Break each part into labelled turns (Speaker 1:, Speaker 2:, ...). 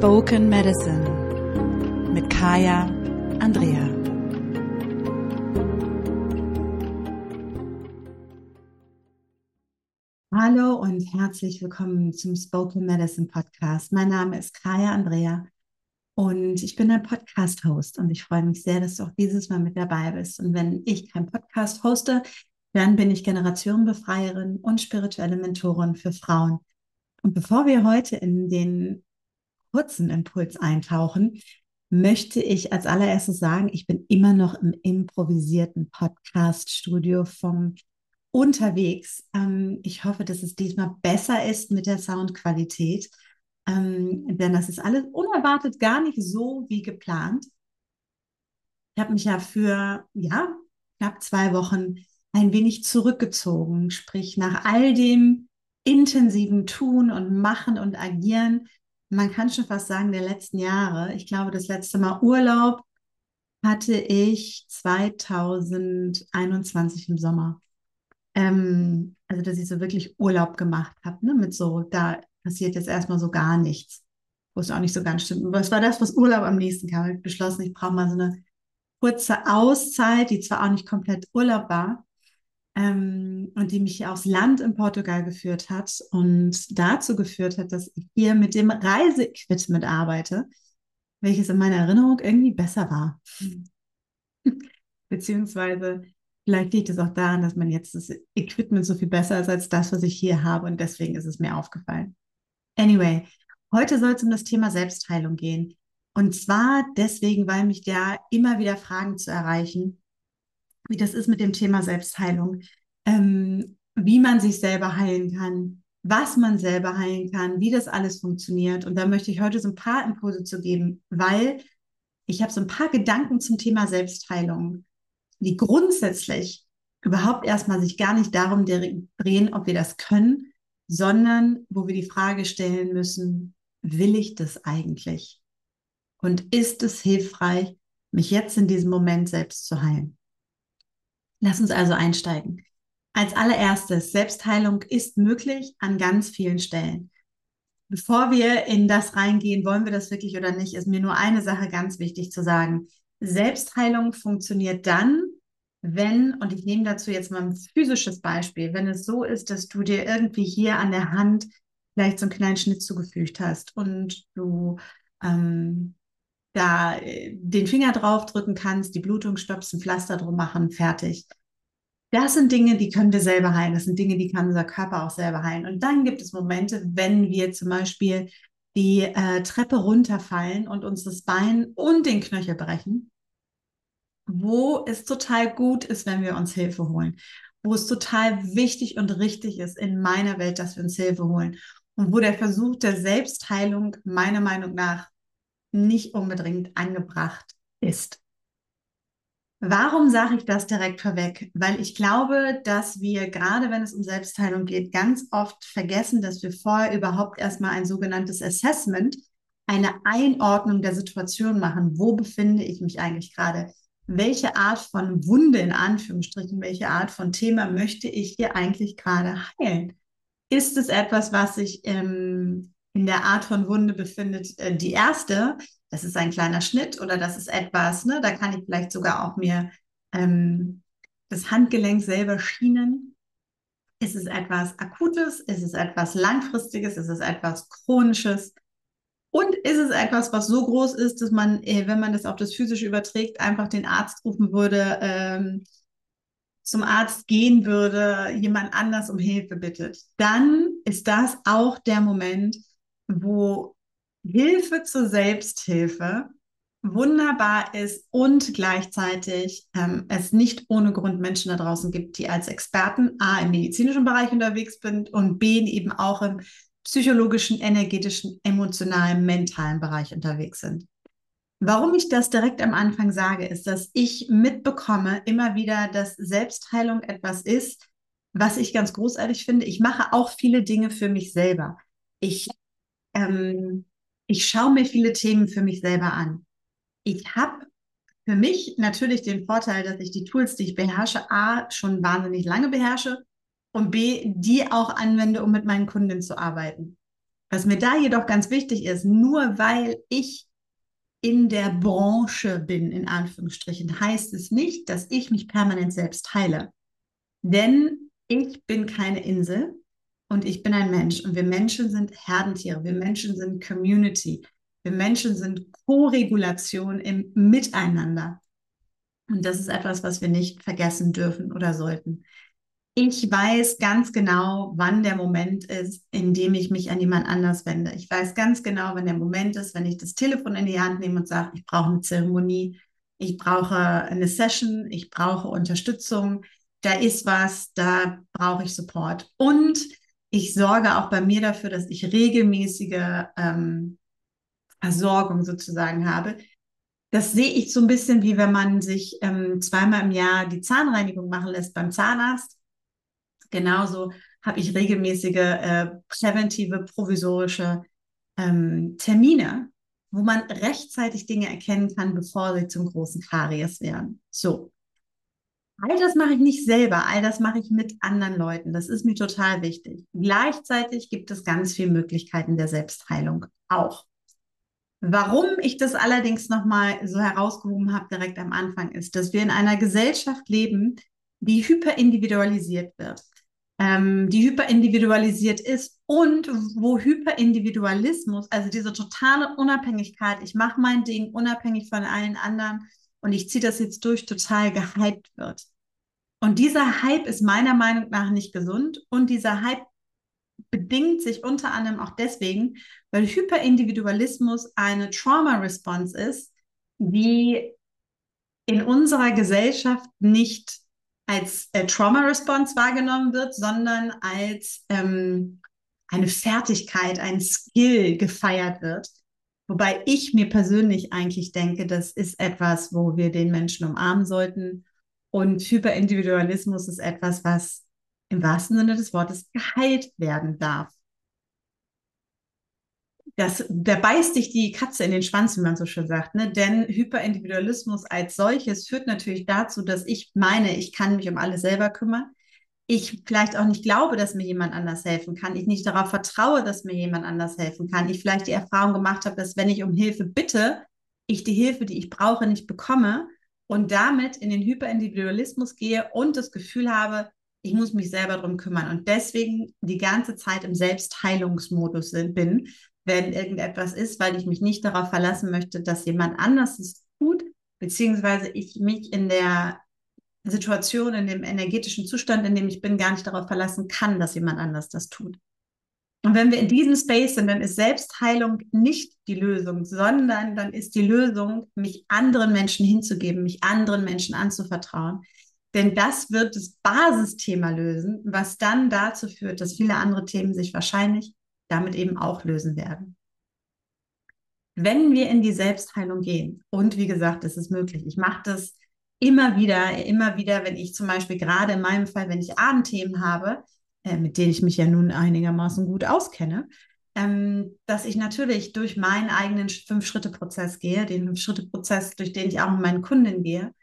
Speaker 1: Spoken Medicine mit Kaya Andrea.
Speaker 2: Hallo und herzlich willkommen zum Spoken Medicine Podcast. Mein Name ist Kaya Andrea und ich bin ein Podcast-Host und ich freue mich sehr, dass du auch dieses Mal mit dabei bist. Und wenn ich keinen Podcast hoste, dann bin ich Generationenbefreierin und spirituelle Mentorin für Frauen. Und bevor wir heute in den kurzen Impuls eintauchen, möchte ich als allererstes sagen, ich bin immer noch im improvisierten Podcast-Studio vom unterwegs. Ähm, ich hoffe, dass es diesmal besser ist mit der Soundqualität, ähm, denn das ist alles unerwartet gar nicht so wie geplant. Ich habe mich ja für ja knapp zwei Wochen ein wenig zurückgezogen, sprich nach all dem intensiven Tun und Machen und Agieren man kann schon fast sagen, der letzten Jahre. Ich glaube, das letzte Mal Urlaub hatte ich 2021 im Sommer. Ähm, also, dass ich so wirklich Urlaub gemacht habe, ne? mit so, da passiert jetzt erstmal so gar nichts. Wo es auch nicht so ganz stimmt. Aber es war das, was Urlaub am nächsten kam. Ich beschlossen, ich brauche mal so eine kurze Auszeit, die zwar auch nicht komplett Urlaub war, ähm, und die mich aufs Land in Portugal geführt hat und dazu geführt hat, dass ich hier mit dem Reiseequipment arbeite, welches in meiner Erinnerung irgendwie besser war. Beziehungsweise vielleicht liegt es auch daran, dass man jetzt das Equipment so viel besser ist als das, was ich hier habe und deswegen ist es mir aufgefallen. Anyway, heute soll es um das Thema Selbstheilung gehen. Und zwar deswegen, weil mich da immer wieder Fragen zu erreichen, wie das ist mit dem Thema Selbstheilung, ähm, wie man sich selber heilen kann, was man selber heilen kann, wie das alles funktioniert. Und da möchte ich heute so ein paar Impulse zu geben, weil ich habe so ein paar Gedanken zum Thema Selbstheilung, die grundsätzlich überhaupt erstmal sich gar nicht darum drehen, ob wir das können, sondern wo wir die Frage stellen müssen, will ich das eigentlich? Und ist es hilfreich, mich jetzt in diesem Moment selbst zu heilen? Lass uns also einsteigen. Als allererstes, Selbstheilung ist möglich an ganz vielen Stellen. Bevor wir in das reingehen, wollen wir das wirklich oder nicht, ist mir nur eine Sache ganz wichtig zu sagen. Selbstheilung funktioniert dann, wenn, und ich nehme dazu jetzt mal ein physisches Beispiel, wenn es so ist, dass du dir irgendwie hier an der Hand vielleicht so einen kleinen Schnitt zugefügt hast und du ähm, da äh, den Finger drauf drücken kannst, die Blutung stoppst, ein Pflaster drum machen, fertig. Das sind Dinge, die können wir selber heilen. Das sind Dinge, die kann unser Körper auch selber heilen. Und dann gibt es Momente, wenn wir zum Beispiel die äh, Treppe runterfallen und uns das Bein und den Knöchel brechen, wo es total gut ist, wenn wir uns Hilfe holen, wo es total wichtig und richtig ist in meiner Welt, dass wir uns Hilfe holen und wo der Versuch der Selbstheilung meiner Meinung nach nicht unbedingt angebracht ist. Warum sage ich das direkt vorweg? Weil ich glaube, dass wir gerade wenn es um Selbstheilung geht, ganz oft vergessen, dass wir vorher überhaupt erstmal ein sogenanntes Assessment, eine Einordnung der Situation machen. Wo befinde ich mich eigentlich gerade? Welche Art von Wunde in Anführungsstrichen, welche Art von Thema möchte ich hier eigentlich gerade heilen? Ist es etwas, was sich ähm, in der Art von Wunde befindet, äh, die erste, das ist ein kleiner Schnitt oder das ist etwas, ne, da kann ich vielleicht sogar auch mir ähm, das Handgelenk selber schienen. Ist es etwas Akutes? Ist es etwas Langfristiges? Ist es etwas Chronisches? Und ist es etwas, was so groß ist, dass man, äh, wenn man das auf das Physische überträgt, einfach den Arzt rufen würde, ähm, zum Arzt gehen würde, jemand anders um Hilfe bittet? Dann ist das auch der Moment, wo Hilfe zur Selbsthilfe wunderbar ist und gleichzeitig ähm, es nicht ohne Grund Menschen da draußen gibt, die als Experten A im medizinischen Bereich unterwegs sind und B eben auch im psychologischen, energetischen, emotionalen, mentalen Bereich unterwegs sind. Warum ich das direkt am Anfang sage, ist, dass ich mitbekomme immer wieder, dass Selbstheilung etwas ist, was ich ganz großartig finde. Ich mache auch viele Dinge für mich selber. Ich ähm, ich schaue mir viele Themen für mich selber an. Ich habe für mich natürlich den Vorteil, dass ich die Tools, die ich beherrsche, A, schon wahnsinnig lange beherrsche und B, die auch anwende, um mit meinen Kunden zu arbeiten. Was mir da jedoch ganz wichtig ist, nur weil ich in der Branche bin, in Anführungsstrichen, heißt es nicht, dass ich mich permanent selbst heile. Denn ich bin keine Insel und ich bin ein Mensch und wir Menschen sind Herdentiere, wir Menschen sind Community, wir Menschen sind Co-Regulation im Miteinander. Und das ist etwas, was wir nicht vergessen dürfen oder sollten. Ich weiß ganz genau, wann der Moment ist, in dem ich mich an jemand anders wende. Ich weiß ganz genau, wann der Moment ist, wenn ich das Telefon in die Hand nehme und sage, ich brauche eine Zeremonie, ich brauche eine Session, ich brauche Unterstützung, da ist was, da brauche ich Support. Und ich sorge auch bei mir dafür, dass ich regelmäßige ähm, Versorgung sozusagen habe. Das sehe ich so ein bisschen wie wenn man sich ähm, zweimal im Jahr die Zahnreinigung machen lässt beim Zahnarzt genauso habe ich regelmäßige äh, präventive, provisorische ähm, Termine, wo man rechtzeitig Dinge erkennen kann, bevor sie zum großen Karies werden. So. All das mache ich nicht selber, all das mache ich mit anderen Leuten. Das ist mir total wichtig. Gleichzeitig gibt es ganz viele Möglichkeiten der Selbstheilung auch. Warum ich das allerdings nochmal so herausgehoben habe direkt am Anfang ist, dass wir in einer Gesellschaft leben, die hyperindividualisiert wird ähm, die hyperindividualisiert ist und wo Hyperindividualismus, also diese totale Unabhängigkeit, ich mache mein Ding unabhängig von allen anderen und ich ziehe das jetzt durch, total gehypt wird. Und dieser Hype ist meiner Meinung nach nicht gesund und dieser Hype bedingt sich unter anderem auch deswegen, weil Hyperindividualismus eine Trauma-Response ist, die in unserer Gesellschaft nicht als äh, Trauma-Response wahrgenommen wird, sondern als ähm, eine Fertigkeit, ein Skill gefeiert wird. Wobei ich mir persönlich eigentlich denke, das ist etwas, wo wir den Menschen umarmen sollten. Und Hyperindividualismus ist etwas, was im wahrsten Sinne des Wortes geheilt werden darf das, da beißt sich die Katze in den Schwanz, wie man so schön sagt. Ne? Denn Hyperindividualismus als solches führt natürlich dazu, dass ich meine, ich kann mich um alles selber kümmern. Ich vielleicht auch nicht glaube, dass mir jemand anders helfen kann. Ich nicht darauf vertraue, dass mir jemand anders helfen kann. Ich vielleicht die Erfahrung gemacht habe, dass wenn ich um Hilfe bitte, ich die Hilfe, die ich brauche, nicht bekomme und damit in den Hyperindividualismus gehe und das Gefühl habe, ich muss mich selber darum kümmern und deswegen die ganze Zeit im Selbstheilungsmodus bin, wenn irgendetwas ist, weil ich mich nicht darauf verlassen möchte, dass jemand anders es tut, beziehungsweise ich mich in der Situation, in dem energetischen Zustand, in dem ich bin, gar nicht darauf verlassen kann, dass jemand anders das tut. Und wenn wir in diesem Space sind, dann ist Selbstheilung nicht die Lösung, sondern dann ist die Lösung, mich anderen Menschen hinzugeben, mich anderen Menschen anzuvertrauen. Denn das wird das Basisthema lösen, was dann dazu führt, dass viele andere Themen sich wahrscheinlich damit eben auch lösen werden. Wenn wir in die Selbstheilung gehen, und wie gesagt, es ist möglich, ich mache das immer wieder, immer wieder, wenn ich zum Beispiel gerade in meinem Fall, wenn ich Abendthemen habe, äh, mit denen ich mich ja nun einigermaßen gut auskenne, ähm, dass ich natürlich durch meinen eigenen Fünf-Schritte-Prozess gehe, den Fünf-Schritte-Prozess, durch den ich auch mit meinen Kunden gehe,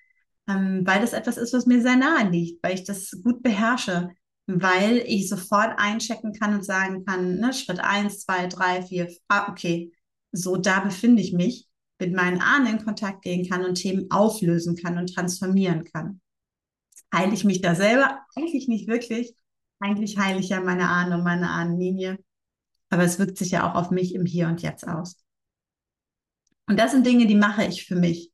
Speaker 2: ähm, weil das etwas ist, was mir sehr nahe liegt, weil ich das gut beherrsche, weil ich sofort einchecken kann und sagen kann, ne, Schritt eins, zwei, drei, vier, ah, okay, so da befinde ich mich, mit meinen Ahnen in Kontakt gehen kann und Themen auflösen kann und transformieren kann. Heile ich mich da selber? Eigentlich nicht wirklich. Eigentlich heile ich ja meine Ahnen und meine Ahnenlinie. Aber es wirkt sich ja auch auf mich im Hier und Jetzt aus. Und das sind Dinge, die mache ich für mich.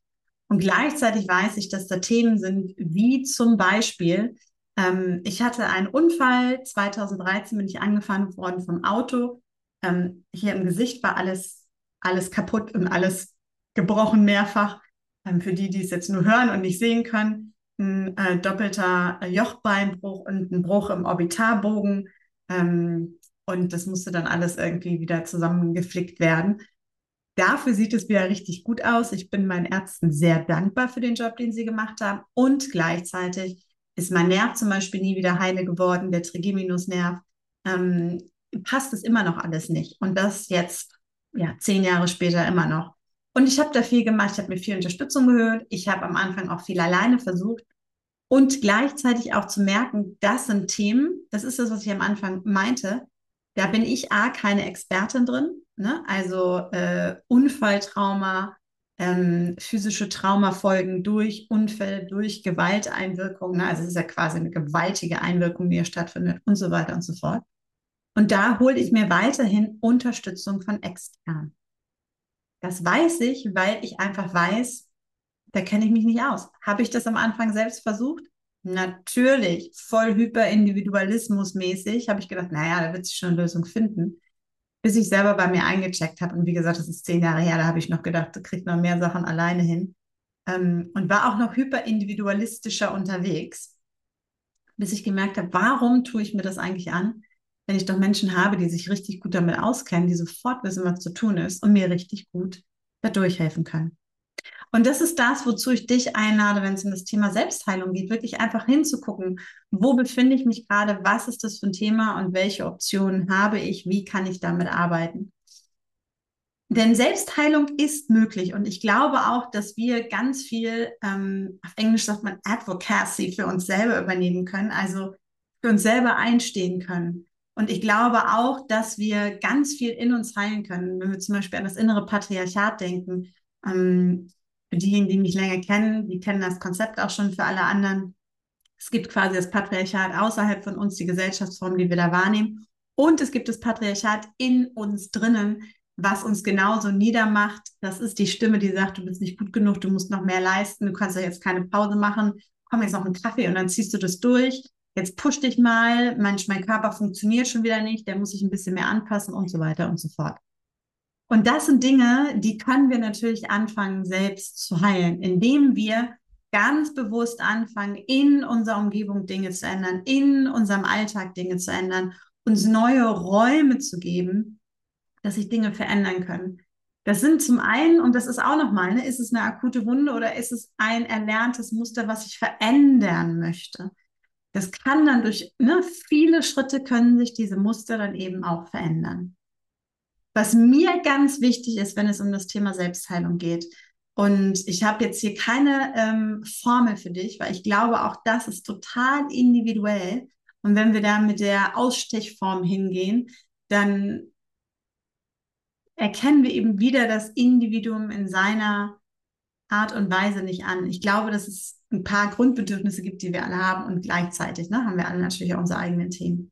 Speaker 2: Und gleichzeitig weiß ich, dass da Themen sind, wie zum Beispiel, ähm, ich hatte einen Unfall, 2013 bin ich angefahren worden vom Auto. Ähm, hier im Gesicht war alles, alles kaputt und alles gebrochen mehrfach. Ähm, für die, die es jetzt nur hören und nicht sehen können, ein äh, doppelter Jochbeinbruch und ein Bruch im Orbitalbogen. Ähm, und das musste dann alles irgendwie wieder zusammengeflickt werden. Dafür sieht es wieder richtig gut aus. Ich bin meinen Ärzten sehr dankbar für den Job, den sie gemacht haben. Und gleichzeitig ist mein Nerv zum Beispiel nie wieder heile geworden, der Trigeminusnerv, ähm, passt es immer noch alles nicht. Und das jetzt, ja, zehn Jahre später immer noch. Und ich habe da viel gemacht, ich habe mir viel Unterstützung gehört, ich habe am Anfang auch viel alleine versucht und gleichzeitig auch zu merken, das sind Themen, das ist das, was ich am Anfang meinte, Da bin ich A, keine Expertin drin. Ne? Also äh, Unfalltrauma, ähm, physische Traumafolgen durch Unfälle, durch Gewalteinwirkungen. Ne? Also es ist ja quasi eine gewaltige Einwirkung, die hier stattfindet und so weiter und so fort. Und da hole ich mir weiterhin Unterstützung von extern. Das weiß ich, weil ich einfach weiß, da kenne ich mich nicht aus. Habe ich das am Anfang selbst versucht? Natürlich, voll hyperindividualismusmäßig habe ich gedacht, naja, da wird sich schon eine Lösung finden. Bis ich selber bei mir eingecheckt habe. Und wie gesagt, das ist zehn Jahre her, da habe ich noch gedacht, du kriegst noch mehr Sachen alleine hin. Ähm, und war auch noch hyperindividualistischer unterwegs. Bis ich gemerkt habe, warum tue ich mir das eigentlich an, wenn ich doch Menschen habe, die sich richtig gut damit auskennen, die sofort wissen, was zu tun ist und mir richtig gut dadurch helfen können. Und das ist das, wozu ich dich einlade, wenn es um das Thema Selbstheilung geht, wirklich einfach hinzugucken, wo befinde ich mich gerade, was ist das für ein Thema und welche Optionen habe ich, wie kann ich damit arbeiten. Denn Selbstheilung ist möglich und ich glaube auch, dass wir ganz viel, ähm, auf Englisch sagt man Advocacy, für uns selber übernehmen können, also für uns selber einstehen können. Und ich glaube auch, dass wir ganz viel in uns heilen können, wenn wir zum Beispiel an das innere Patriarchat denken. Ähm, diejenigen, die mich länger kennen, die kennen das Konzept auch schon für alle anderen. Es gibt quasi das Patriarchat außerhalb von uns, die Gesellschaftsform, die wir da wahrnehmen. Und es gibt das Patriarchat in uns drinnen, was uns genauso niedermacht. Das ist die Stimme, die sagt, du bist nicht gut genug, du musst noch mehr leisten, du kannst ja jetzt keine Pause machen, komm jetzt noch einen Kaffee und dann ziehst du das durch. Jetzt push dich mal, mein, mein Körper funktioniert schon wieder nicht, der muss sich ein bisschen mehr anpassen und so weiter und so fort. Und das sind Dinge, die können wir natürlich anfangen, selbst zu heilen, indem wir ganz bewusst anfangen, in unserer Umgebung Dinge zu ändern, in unserem Alltag Dinge zu ändern, uns neue Räume zu geben, dass sich Dinge verändern können. Das sind zum einen, und das ist auch nochmal, ne, ist es eine akute Wunde oder ist es ein erlerntes Muster, was ich verändern möchte? Das kann dann durch ne, viele Schritte können sich diese Muster dann eben auch verändern was mir ganz wichtig ist, wenn es um das Thema Selbstheilung geht. Und ich habe jetzt hier keine ähm, Formel für dich, weil ich glaube, auch das ist total individuell. Und wenn wir da mit der Ausstechform hingehen, dann erkennen wir eben wieder das Individuum in seiner Art und Weise nicht an. Ich glaube, dass es ein paar Grundbedürfnisse gibt, die wir alle haben und gleichzeitig ne, haben wir alle natürlich auch unsere eigenen Themen.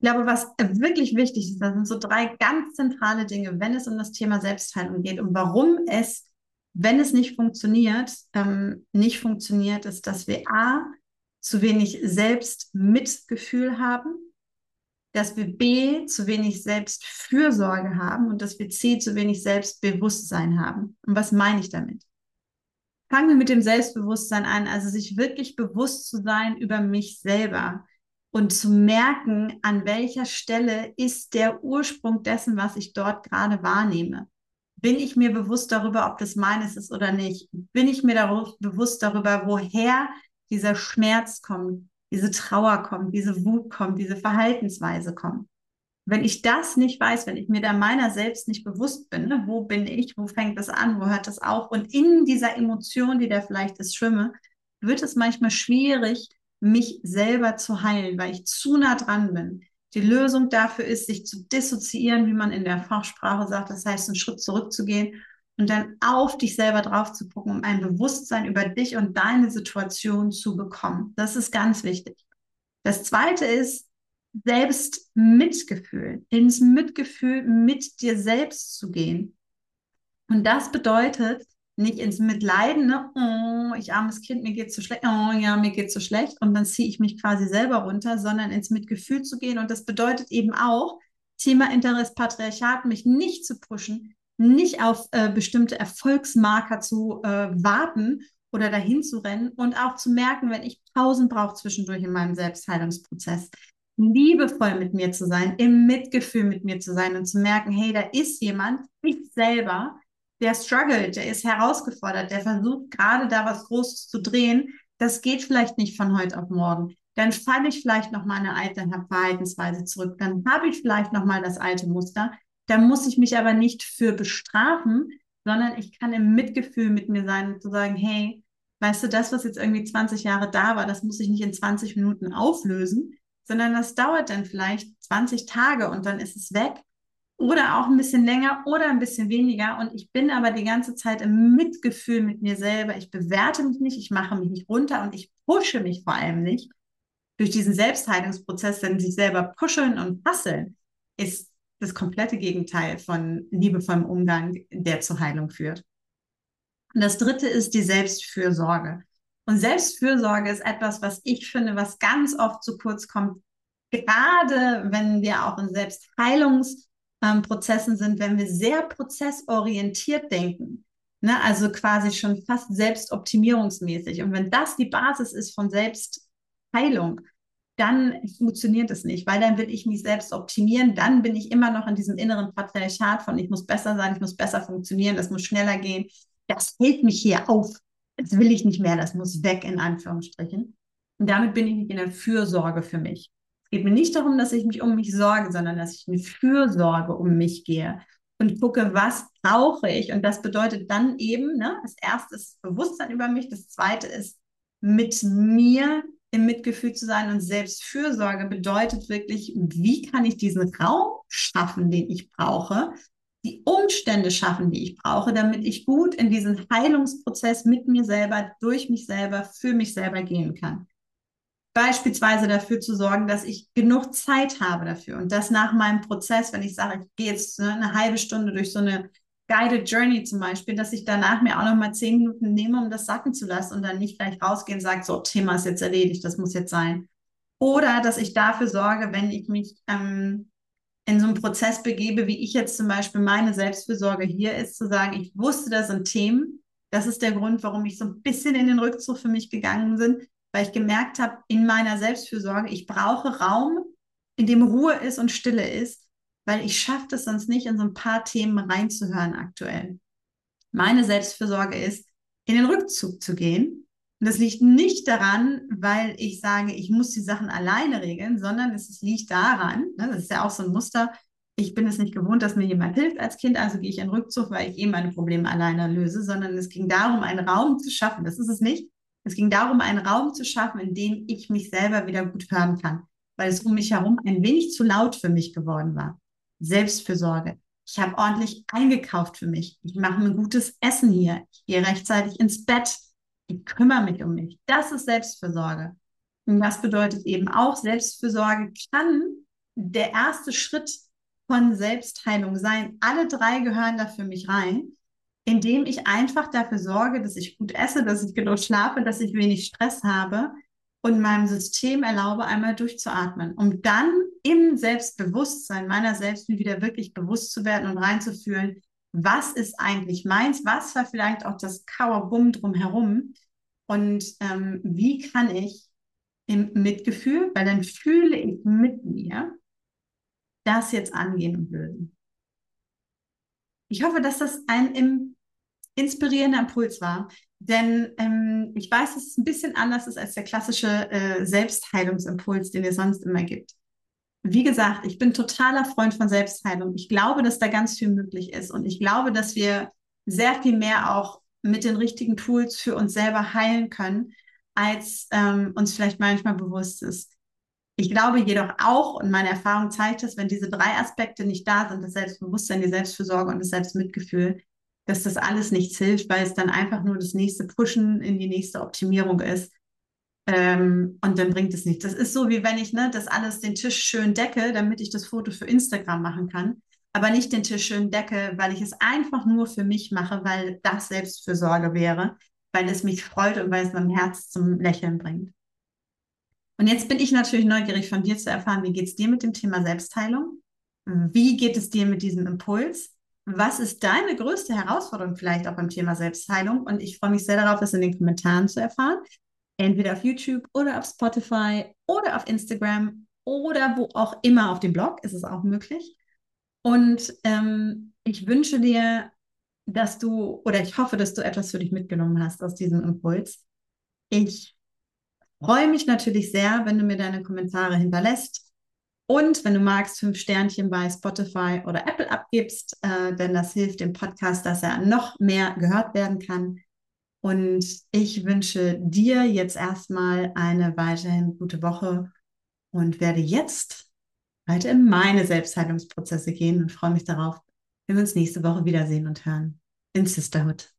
Speaker 2: Ich glaube, was wirklich wichtig ist, das sind so drei ganz zentrale Dinge, wenn es um das Thema Selbstheilung geht und warum es, wenn es nicht funktioniert, ähm, nicht funktioniert, ist, dass wir A, zu wenig Selbstmitgefühl haben, dass wir B, zu wenig Selbstfürsorge haben und dass wir C, zu wenig Selbstbewusstsein haben. Und was meine ich damit? Fangen wir mit dem Selbstbewusstsein an, also sich wirklich bewusst zu sein über mich selber und zu merken, an welcher Stelle ist der Ursprung dessen, was ich dort gerade wahrnehme. Bin ich mir bewusst darüber, ob das meines ist oder nicht? Bin ich mir darüber, bewusst darüber, woher dieser Schmerz kommt, diese Trauer kommt, diese Wut kommt, diese Verhaltensweise kommt? Wenn ich das nicht weiß, wenn ich mir da meiner selbst nicht bewusst bin, ne, wo bin ich, wo fängt das an, wo hört das auf? Und in dieser Emotion, die da vielleicht ist, schwimme, wird es manchmal schwierig, mich selber zu heilen, weil ich zu nah dran bin. Die Lösung dafür ist, sich zu dissoziieren, wie man in der Fachsprache sagt. Das heißt, einen Schritt zurückzugehen und dann auf dich selber drauf zu gucken, um ein Bewusstsein über dich und deine Situation zu bekommen. Das ist ganz wichtig. Das zweite ist, selbst Mitgefühl, ins Mitgefühl mit dir selbst zu gehen. Und das bedeutet, nicht ins Mitleiden, ne? oh, ich armes Kind, mir geht so schlecht, oh ja, mir geht so schlecht und dann ziehe ich mich quasi selber runter, sondern ins Mitgefühl zu gehen und das bedeutet eben auch, Thema Interesse Patriarchat, mich nicht zu pushen, nicht auf äh, bestimmte Erfolgsmarker zu äh, warten oder dahin zu rennen und auch zu merken, wenn ich Pausen brauche zwischendurch in meinem Selbstheilungsprozess, liebevoll mit mir zu sein, im Mitgefühl mit mir zu sein und zu merken, hey, da ist jemand, ich selber, der struggelt, der ist herausgefordert, der versucht gerade da was Großes zu drehen. Das geht vielleicht nicht von heute auf morgen. Dann falle ich vielleicht noch meine alte Verhaltensweise zurück. Dann habe ich vielleicht noch mal das alte Muster. Da muss ich mich aber nicht für bestrafen, sondern ich kann im Mitgefühl mit mir sein und zu sagen, hey, weißt du, das, was jetzt irgendwie 20 Jahre da war, das muss ich nicht in 20 Minuten auflösen, sondern das dauert dann vielleicht 20 Tage und dann ist es weg oder auch ein bisschen länger oder ein bisschen weniger. Und ich bin aber die ganze Zeit im Mitgefühl mit mir selber. Ich bewerte mich nicht, ich mache mich nicht runter und ich pushe mich vor allem nicht durch diesen Selbstheilungsprozess, denn sich selber pushen und hasseln ist das komplette Gegenteil von liebevollem Umgang, der zur Heilung führt. Und das dritte ist die Selbstfürsorge. Und Selbstfürsorge ist etwas, was ich finde, was ganz oft zu kurz kommt, gerade wenn wir auch in Selbstheilungsprozessen ähm, sind, wenn wir sehr prozessorientiert denken. Ne? Also quasi schon fast selbstoptimierungsmäßig. Und wenn das die Basis ist von Selbstheilung, dann funktioniert es nicht, weil dann will ich mich selbst optimieren, dann bin ich immer noch in diesem inneren Patriarchat von ich muss besser sein, ich muss besser funktionieren, das muss schneller gehen. Das hält mich hier auf. Das will ich nicht mehr, das muss weg in Anführungsstrichen. Und damit bin ich nicht in der Fürsorge für mich. Es geht mir nicht darum, dass ich mich um mich sorge, sondern dass ich eine Fürsorge um mich gehe und gucke, was brauche ich. Und das bedeutet dann eben, ne, das erste ist Bewusstsein über mich, das zweite ist mit mir im Mitgefühl zu sein und Selbstfürsorge bedeutet wirklich, wie kann ich diesen Raum schaffen, den ich brauche, die Umstände schaffen, die ich brauche, damit ich gut in diesen Heilungsprozess mit mir selber, durch mich selber, für mich selber gehen kann. Beispielsweise dafür zu sorgen, dass ich genug Zeit habe dafür und dass nach meinem Prozess, wenn ich sage, ich gehe jetzt ne, eine halbe Stunde durch so eine Guided Journey zum Beispiel, dass ich danach mir auch noch mal zehn Minuten nehme, um das sacken zu lassen und dann nicht gleich rausgehen und sage, so, Thema ist jetzt erledigt, das muss jetzt sein. Oder dass ich dafür sorge, wenn ich mich ähm, in so einen Prozess begebe, wie ich jetzt zum Beispiel meine Selbstfürsorge hier ist, zu sagen, ich wusste, das sind Themen. Das ist der Grund, warum ich so ein bisschen in den Rückzug für mich gegangen bin, weil ich gemerkt habe, in meiner Selbstfürsorge, ich brauche Raum, in dem Ruhe ist und Stille ist, weil ich schaffe es sonst nicht, in so ein paar Themen reinzuhören aktuell. Meine Selbstfürsorge ist, in den Rückzug zu gehen. Und das liegt nicht daran, weil ich sage, ich muss die Sachen alleine regeln, sondern es liegt daran, ne, das ist ja auch so ein Muster, ich bin es nicht gewohnt, dass mir jemand hilft als Kind, also gehe ich in Rückzug, weil ich eh meine Probleme alleine löse, sondern es ging darum, einen Raum zu schaffen. Das ist es nicht. Es ging darum, einen Raum zu schaffen, in dem ich mich selber wieder gut hören kann, weil es um mich herum ein wenig zu laut für mich geworden war. Selbstfürsorge. Ich habe ordentlich eingekauft für mich. Ich mache mir gutes Essen hier. Ich gehe rechtzeitig ins Bett. Ich kümmere mich um mich. Das ist Selbstfürsorge. Und das bedeutet eben auch, Selbstfürsorge kann der erste Schritt von Selbstheilung sein. Alle drei gehören da für mich rein, indem ich einfach dafür sorge, dass ich gut esse, dass ich genug schlafe, dass ich wenig Stress habe, und meinem System erlaube, einmal durchzuatmen, um dann im Selbstbewusstsein meiner selbst wieder wirklich bewusst zu werden und reinzufühlen, was ist eigentlich meins, was war vielleicht auch das Kauerbum drumherum und ähm, wie kann ich im Mitgefühl, weil dann fühle ich mit mir, das jetzt angehen und lösen. Ich hoffe, dass das ein inspirierender Impuls war. Denn ähm, ich weiß, dass es ein bisschen anders ist als der klassische äh, Selbstheilungsimpuls, den es sonst immer gibt. Wie gesagt, ich bin totaler Freund von Selbstheilung. Ich glaube, dass da ganz viel möglich ist. Und ich glaube, dass wir sehr viel mehr auch mit den richtigen Tools für uns selber heilen können, als ähm, uns vielleicht manchmal bewusst ist. Ich glaube jedoch auch, und meine Erfahrung zeigt es, wenn diese drei Aspekte nicht da sind, das Selbstbewusstsein, die Selbstfürsorge und das Selbstmitgefühl, dass das alles nichts hilft, weil es dann einfach nur das nächste Pushen in die nächste Optimierung ist. Ähm, und dann bringt es nichts. Das ist so, wie wenn ich ne, das alles den Tisch schön decke, damit ich das Foto für Instagram machen kann, aber nicht den Tisch schön decke, weil ich es einfach nur für mich mache, weil das Selbstfürsorge wäre, weil es mich freut und weil es mein Herz zum Lächeln bringt. Und jetzt bin ich natürlich neugierig von dir zu erfahren, wie geht es dir mit dem Thema Selbstheilung? Wie geht es dir mit diesem Impuls? Was ist deine größte Herausforderung vielleicht auch beim Thema Selbstheilung? Und ich freue mich sehr darauf, das in den Kommentaren zu erfahren. Entweder auf YouTube oder auf Spotify oder auf Instagram oder wo auch immer auf dem Blog ist es auch möglich. Und ähm, ich wünsche dir, dass du oder ich hoffe, dass du etwas für dich mitgenommen hast aus diesem Impuls. Ich freue mich natürlich sehr, wenn du mir deine Kommentare hinterlässt und wenn du magst, fünf Sternchen bei Spotify oder Apple abgibst, äh, denn das hilft dem Podcast, dass er noch mehr gehört werden kann. Und ich wünsche dir jetzt erstmal eine weiterhin gute Woche und werde jetzt weiter in meine Selbstheilungsprozesse gehen und freue mich darauf, wenn wir uns nächste Woche wiedersehen und hören in Sisterhood.